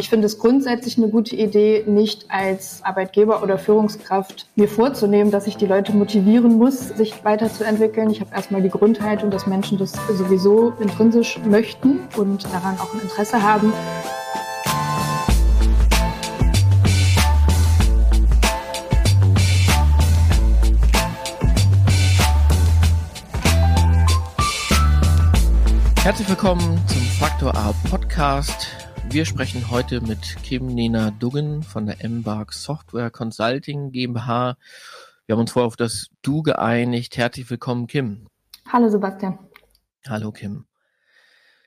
Ich finde es grundsätzlich eine gute Idee, nicht als Arbeitgeber oder Führungskraft mir vorzunehmen, dass ich die Leute motivieren muss, sich weiterzuentwickeln. Ich habe erstmal die Grundhaltung, dass Menschen das sowieso intrinsisch möchten und daran auch ein Interesse haben. Herzlich willkommen zum Faktor A Podcast. Wir sprechen heute mit Kim Nena Duggen von der Embark Software Consulting GmbH. Wir haben uns vorher auf das Du geeinigt. Herzlich willkommen, Kim. Hallo, Sebastian. Hallo, Kim.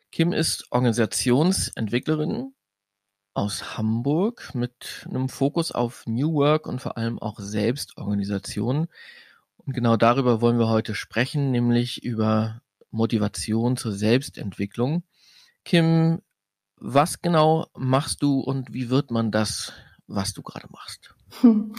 Kim ist Organisationsentwicklerin aus Hamburg mit einem Fokus auf New Work und vor allem auch Selbstorganisation. Und genau darüber wollen wir heute sprechen, nämlich über Motivation zur Selbstentwicklung. Kim, was genau machst du und wie wird man das, was du gerade machst?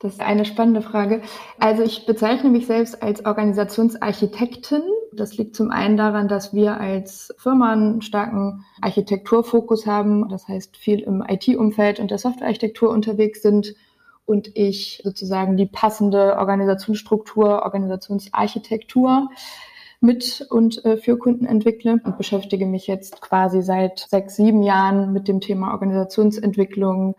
Das ist eine spannende Frage. Also ich bezeichne mich selbst als Organisationsarchitektin. Das liegt zum einen daran, dass wir als Firma einen starken Architekturfokus haben. Das heißt, viel im IT-Umfeld und der Softwarearchitektur unterwegs sind und ich sozusagen die passende Organisationsstruktur, Organisationsarchitektur mit und äh, für Kunden entwickle und beschäftige mich jetzt quasi seit sechs, sieben Jahren mit dem Thema Organisationsentwicklung,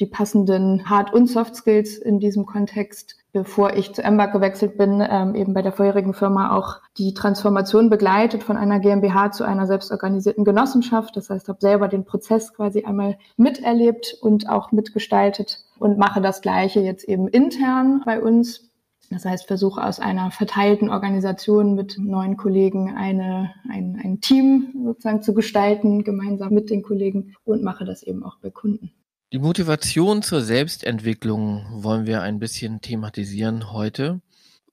die passenden Hard- und Soft Skills in diesem Kontext. Bevor ich zu Embark gewechselt bin, ähm, eben bei der vorherigen Firma auch die Transformation begleitet von einer GmbH zu einer selbstorganisierten Genossenschaft. Das heißt, habe selber den Prozess quasi einmal miterlebt und auch mitgestaltet und mache das Gleiche jetzt eben intern bei uns das heißt, versuche aus einer verteilten Organisation mit neuen Kollegen eine, ein, ein Team sozusagen zu gestalten, gemeinsam mit den Kollegen und mache das eben auch bei Kunden. Die Motivation zur Selbstentwicklung wollen wir ein bisschen thematisieren heute.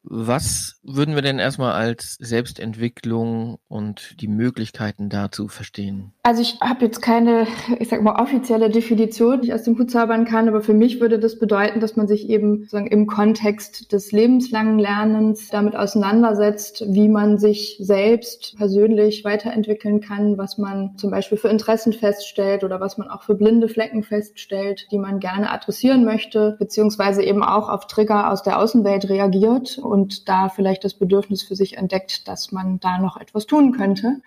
Was würden wir denn erstmal als Selbstentwicklung und die Möglichkeiten dazu verstehen? Also ich habe jetzt keine, ich sag mal, offizielle Definition, die ich aus dem Hut zaubern kann, aber für mich würde das bedeuten, dass man sich eben sozusagen im Kontext des lebenslangen Lernens damit auseinandersetzt, wie man sich selbst persönlich weiterentwickeln kann, was man zum Beispiel für Interessen feststellt oder was man auch für blinde Flecken feststellt, die man gerne adressieren möchte, beziehungsweise eben auch auf Trigger aus der Außenwelt reagiert und da vielleicht das Bedürfnis für sich entdeckt, dass man da noch etwas tun könnte.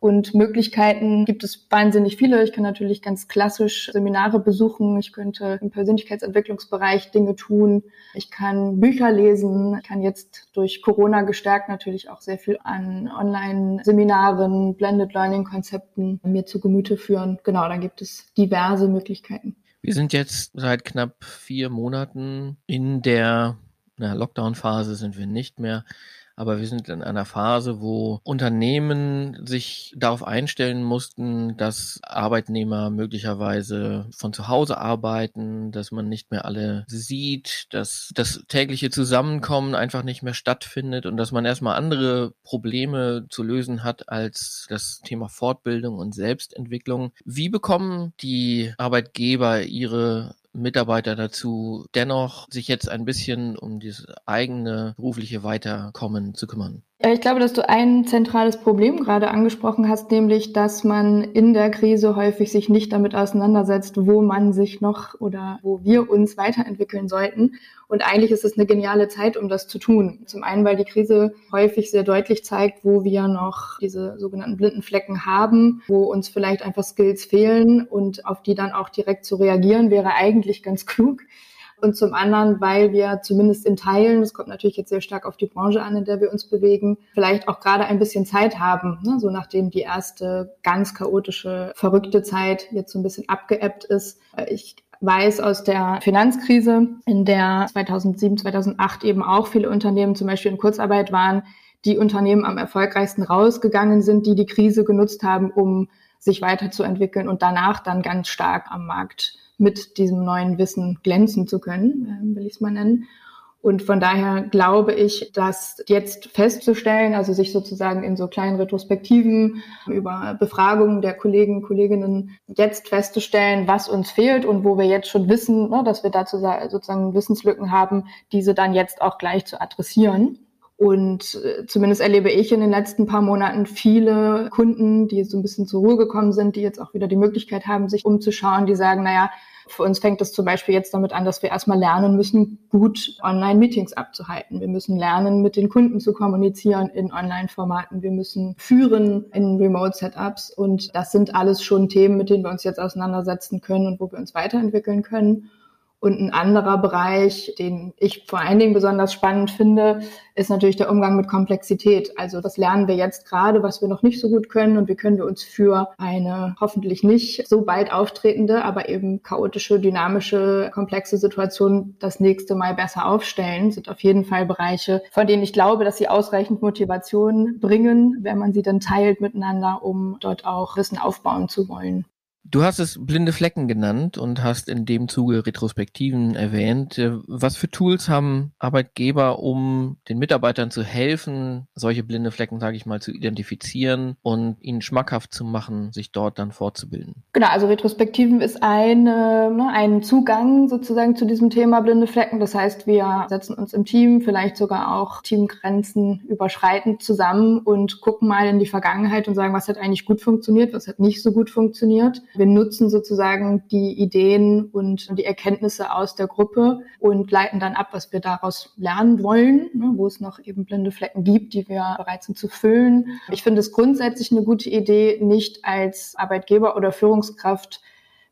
Und Möglichkeiten gibt es wahnsinnig viele. Ich kann natürlich ganz klassisch Seminare besuchen. Ich könnte im Persönlichkeitsentwicklungsbereich Dinge tun. Ich kann Bücher lesen. Ich kann jetzt durch Corona gestärkt natürlich auch sehr viel an Online-Seminaren, Blended Learning-Konzepten mir zu Gemüte führen. Genau, da gibt es diverse Möglichkeiten. Wir sind jetzt seit knapp vier Monaten in der na, Lockdown-Phase sind wir nicht mehr. Aber wir sind in einer Phase, wo Unternehmen sich darauf einstellen mussten, dass Arbeitnehmer möglicherweise von zu Hause arbeiten, dass man nicht mehr alle sieht, dass das tägliche Zusammenkommen einfach nicht mehr stattfindet und dass man erstmal andere Probleme zu lösen hat als das Thema Fortbildung und Selbstentwicklung. Wie bekommen die Arbeitgeber ihre Mitarbeiter dazu, dennoch sich jetzt ein bisschen um dieses eigene berufliche Weiterkommen zu kümmern? Ich glaube, dass du ein zentrales Problem gerade angesprochen hast, nämlich, dass man in der Krise häufig sich nicht damit auseinandersetzt, wo man sich noch oder wo wir uns weiterentwickeln sollten. Und eigentlich ist es eine geniale Zeit, um das zu tun. Zum einen, weil die Krise häufig sehr deutlich zeigt, wo wir noch diese sogenannten blinden Flecken haben, wo uns vielleicht einfach Skills fehlen und auf die dann auch direkt zu reagieren, wäre eigentlich ganz klug und zum anderen, weil wir zumindest in Teilen, das kommt natürlich jetzt sehr stark auf die Branche an, in der wir uns bewegen, vielleicht auch gerade ein bisschen Zeit haben, ne? so nachdem die erste ganz chaotische, verrückte Zeit jetzt so ein bisschen abgeebbt ist. Ich weiß aus der Finanzkrise, in der 2007, 2008 eben auch viele Unternehmen zum Beispiel in Kurzarbeit waren, die Unternehmen am erfolgreichsten rausgegangen sind, die die Krise genutzt haben, um sich weiterzuentwickeln und danach dann ganz stark am Markt mit diesem neuen Wissen glänzen zu können, äh, will ich es mal nennen. Und von daher glaube ich, dass jetzt festzustellen, also sich sozusagen in so kleinen Retrospektiven über Befragungen der Kollegen, Kolleginnen jetzt festzustellen, was uns fehlt und wo wir jetzt schon wissen, ne, dass wir dazu sozusagen Wissenslücken haben, diese dann jetzt auch gleich zu adressieren. Und äh, zumindest erlebe ich in den letzten paar Monaten viele Kunden, die so ein bisschen zur Ruhe gekommen sind, die jetzt auch wieder die Möglichkeit haben, sich umzuschauen, die sagen, naja, für uns fängt es zum Beispiel jetzt damit an, dass wir erstmal lernen müssen, gut Online-Meetings abzuhalten. Wir müssen lernen, mit den Kunden zu kommunizieren in Online-Formaten. Wir müssen führen in Remote-Setups. Und das sind alles schon Themen, mit denen wir uns jetzt auseinandersetzen können und wo wir uns weiterentwickeln können. Und ein anderer Bereich, den ich vor allen Dingen besonders spannend finde, ist natürlich der Umgang mit Komplexität. Also das lernen wir jetzt gerade, was wir noch nicht so gut können und wie können wir uns für eine hoffentlich nicht so bald auftretende, aber eben chaotische, dynamische, komplexe Situation das nächste Mal besser aufstellen, sind auf jeden Fall Bereiche, von denen ich glaube, dass sie ausreichend Motivation bringen, wenn man sie dann teilt miteinander, um dort auch Wissen aufbauen zu wollen. Du hast es blinde Flecken genannt und hast in dem Zuge Retrospektiven erwähnt. Äh, was für Tools haben Arbeitgeber, um den Mitarbeitern zu helfen, solche blinde Flecken, sage ich mal, zu identifizieren und ihnen schmackhaft zu machen, sich dort dann fortzubilden? Genau, also Retrospektiven ist eine, ne, ein Zugang sozusagen zu diesem Thema blinde Flecken. Das heißt, wir setzen uns im Team, vielleicht sogar auch Teamgrenzen überschreitend zusammen und gucken mal in die Vergangenheit und sagen, was hat eigentlich gut funktioniert, was hat nicht so gut funktioniert wir nutzen sozusagen die Ideen und die Erkenntnisse aus der Gruppe und leiten dann ab, was wir daraus lernen wollen, ne, wo es noch eben blinde Flecken gibt, die wir bereit sind zu füllen. Ich finde es grundsätzlich eine gute Idee, nicht als Arbeitgeber oder Führungskraft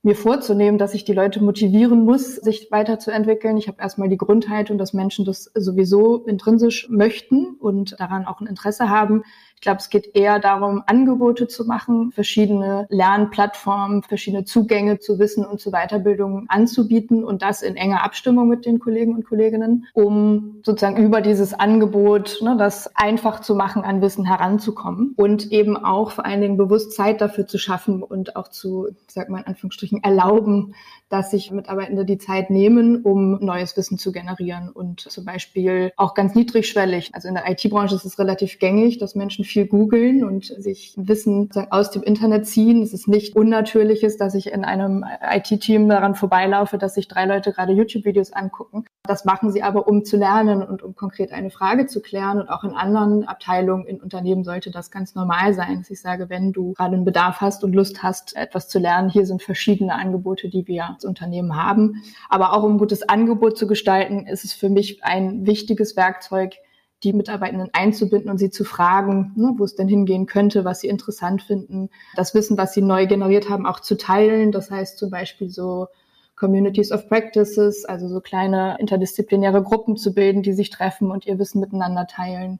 mir vorzunehmen, dass ich die Leute motivieren muss, sich weiterzuentwickeln. Ich habe erstmal die Grundhaltung, dass Menschen das sowieso intrinsisch möchten und daran auch ein Interesse haben. Ich glaube, es geht eher darum, Angebote zu machen, verschiedene Lernplattformen, verschiedene Zugänge zu Wissen und zu Weiterbildung anzubieten und das in enger Abstimmung mit den Kollegen und Kolleginnen, um sozusagen über dieses Angebot, ne, das einfach zu machen, an Wissen heranzukommen und eben auch vor allen Dingen bewusst Zeit dafür zu schaffen und auch zu, sag mal in Anführungsstrichen, erlauben, dass sich Mitarbeitende die Zeit nehmen, um neues Wissen zu generieren und zum Beispiel auch ganz niedrigschwellig. Also in der IT-Branche ist es relativ gängig, dass Menschen viel googeln und sich Wissen aus dem Internet ziehen. Es ist nicht unnatürliches, dass ich in einem IT-Team daran vorbeilaufe, dass sich drei Leute gerade YouTube-Videos angucken. Das machen sie aber, um zu lernen und um konkret eine Frage zu klären. Und auch in anderen Abteilungen in Unternehmen sollte das ganz normal sein, dass ich sage, wenn du gerade einen Bedarf hast und Lust hast, etwas zu lernen, hier sind verschiedene Angebote, die wir als Unternehmen haben. Aber auch um ein gutes Angebot zu gestalten, ist es für mich ein wichtiges Werkzeug, die Mitarbeitenden einzubinden und sie zu fragen, ne, wo es denn hingehen könnte, was sie interessant finden, das Wissen, was sie neu generiert haben, auch zu teilen. Das heißt zum Beispiel so Communities of Practices, also so kleine interdisziplinäre Gruppen zu bilden, die sich treffen und ihr Wissen miteinander teilen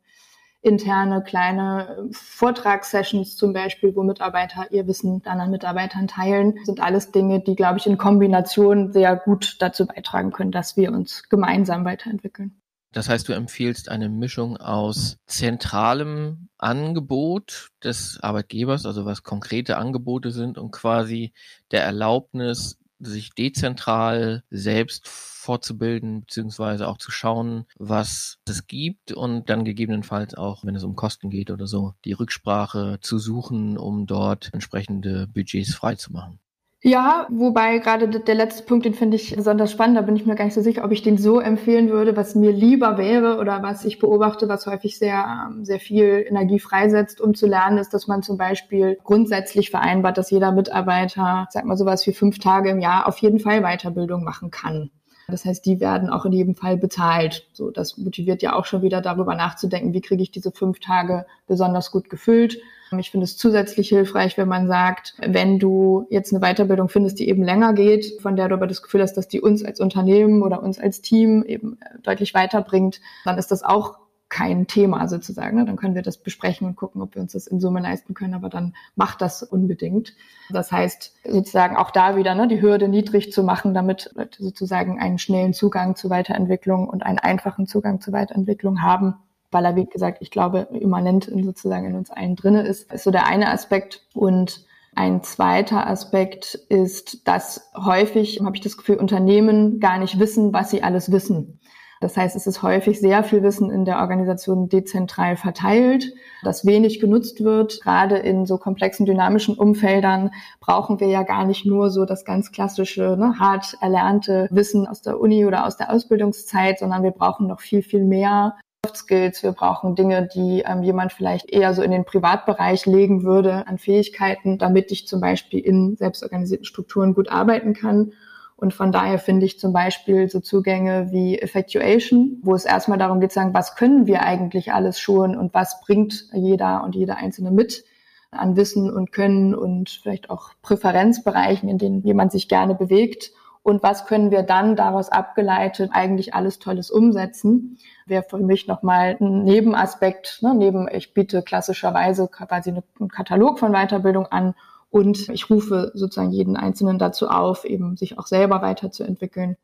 interne kleine Vortragssessions zum Beispiel, wo Mitarbeiter ihr Wissen dann an Mitarbeitern teilen, sind alles Dinge, die, glaube ich, in Kombination sehr gut dazu beitragen können, dass wir uns gemeinsam weiterentwickeln. Das heißt, du empfiehlst eine Mischung aus zentralem Angebot des Arbeitgebers, also was konkrete Angebote sind und quasi der Erlaubnis, sich dezentral selbst fortzubilden, beziehungsweise auch zu schauen, was es gibt und dann gegebenenfalls auch, wenn es um Kosten geht oder so, die Rücksprache zu suchen, um dort entsprechende Budgets freizumachen. Ja, wobei gerade der letzte Punkt, den finde ich besonders spannend. Da bin ich mir gar nicht so sicher, ob ich den so empfehlen würde, was mir lieber wäre oder was ich beobachte, was häufig sehr, sehr viel Energie freisetzt, um zu lernen, ist, dass man zum Beispiel grundsätzlich vereinbart, dass jeder Mitarbeiter, sag mal sowas wie fünf Tage im Jahr auf jeden Fall Weiterbildung machen kann. Das heißt, die werden auch in jedem Fall bezahlt. So, das motiviert ja auch schon wieder darüber nachzudenken, wie kriege ich diese fünf Tage besonders gut gefüllt. Ich finde es zusätzlich hilfreich, wenn man sagt, wenn du jetzt eine Weiterbildung findest, die eben länger geht, von der du aber das Gefühl hast, dass die uns als Unternehmen oder uns als Team eben deutlich weiterbringt, dann ist das auch kein Thema sozusagen. Dann können wir das besprechen und gucken, ob wir uns das in Summe leisten können, aber dann macht das unbedingt. Das heißt, sozusagen auch da wieder ne, die Hürde niedrig zu machen, damit Leute sozusagen einen schnellen Zugang zu Weiterentwicklung und einen einfachen Zugang zu Weiterentwicklung haben. Weil er, wie gesagt, ich glaube, immanent sozusagen in uns allen drinne ist, ist so der eine Aspekt. Und ein zweiter Aspekt ist, dass häufig, habe ich das Gefühl, Unternehmen gar nicht wissen, was sie alles wissen. Das heißt, es ist häufig sehr viel Wissen in der Organisation dezentral verteilt, das wenig genutzt wird. Gerade in so komplexen, dynamischen Umfeldern brauchen wir ja gar nicht nur so das ganz klassische, ne, hart erlernte Wissen aus der Uni oder aus der Ausbildungszeit, sondern wir brauchen noch viel, viel mehr Skills, wir brauchen Dinge, die ähm, jemand vielleicht eher so in den Privatbereich legen würde an Fähigkeiten, damit ich zum Beispiel in selbstorganisierten Strukturen gut arbeiten kann. Und von daher finde ich zum Beispiel so Zugänge wie Effectuation, wo es erstmal darum geht, zu sagen, was können wir eigentlich alles schon und was bringt jeder und jeder Einzelne mit an Wissen und Können und vielleicht auch Präferenzbereichen, in denen jemand sich gerne bewegt. Und was können wir dann daraus abgeleitet eigentlich alles Tolles umsetzen? Wäre für mich nochmal ein Nebenaspekt, ne, neben ich biete klassischerweise quasi einen Katalog von Weiterbildung an und ich rufe sozusagen jeden Einzelnen dazu auf, eben sich auch selber weiterzuentwickeln,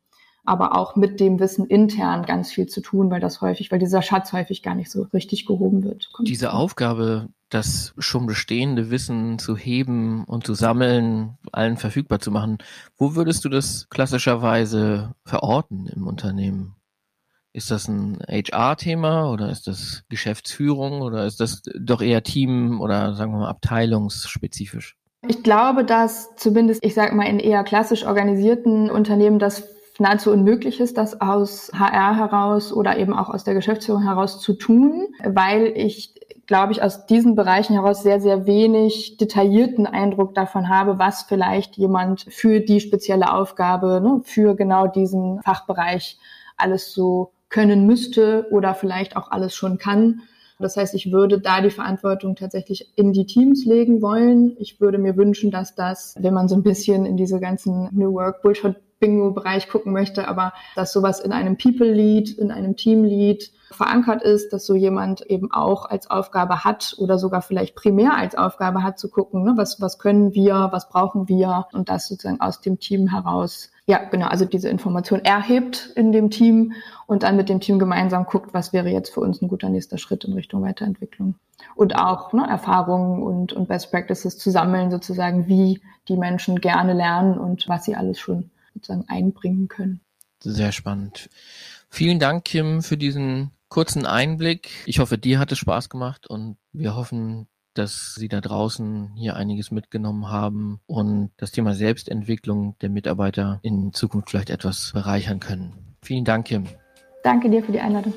aber auch mit dem Wissen intern ganz viel zu tun, weil das häufig, weil dieser Schatz häufig gar nicht so richtig gehoben wird. Diese Aufgabe, das schon bestehende Wissen zu heben und zu sammeln, allen verfügbar zu machen, wo würdest du das klassischerweise verorten im Unternehmen? Ist das ein HR-Thema oder ist das Geschäftsführung oder ist das doch eher Team oder sagen wir mal abteilungsspezifisch? Ich glaube, dass zumindest, ich sage mal, in eher klassisch organisierten Unternehmen das nahezu unmöglich ist, das aus HR heraus oder eben auch aus der Geschäftsführung heraus zu tun, weil ich glaube ich, aus diesen Bereichen heraus sehr, sehr wenig detaillierten Eindruck davon habe, was vielleicht jemand für die spezielle Aufgabe, ne, für genau diesen Fachbereich alles so können müsste oder vielleicht auch alles schon kann. Das heißt, ich würde da die Verantwortung tatsächlich in die Teams legen wollen. Ich würde mir wünschen, dass das, wenn man so ein bisschen in diese ganzen New Work Bullshit Bingo-Bereich gucken möchte, aber dass sowas in einem People-Lead, in einem Team-Lead verankert ist, dass so jemand eben auch als Aufgabe hat oder sogar vielleicht primär als Aufgabe hat zu gucken, ne, was, was können wir, was brauchen wir und das sozusagen aus dem Team heraus ja, genau, also diese Information erhebt in dem Team und dann mit dem Team gemeinsam guckt, was wäre jetzt für uns ein guter nächster Schritt in Richtung Weiterentwicklung. Und auch ne, Erfahrungen und, und Best Practices zu sammeln, sozusagen, wie die Menschen gerne lernen und was sie alles schon sozusagen einbringen können. Sehr spannend. Vielen Dank, Kim, für diesen kurzen Einblick. Ich hoffe, dir hat es Spaß gemacht und wir hoffen, dass Sie da draußen hier einiges mitgenommen haben und das Thema Selbstentwicklung der Mitarbeiter in Zukunft vielleicht etwas bereichern können. Vielen Dank, Kim. Danke dir für die Einladung.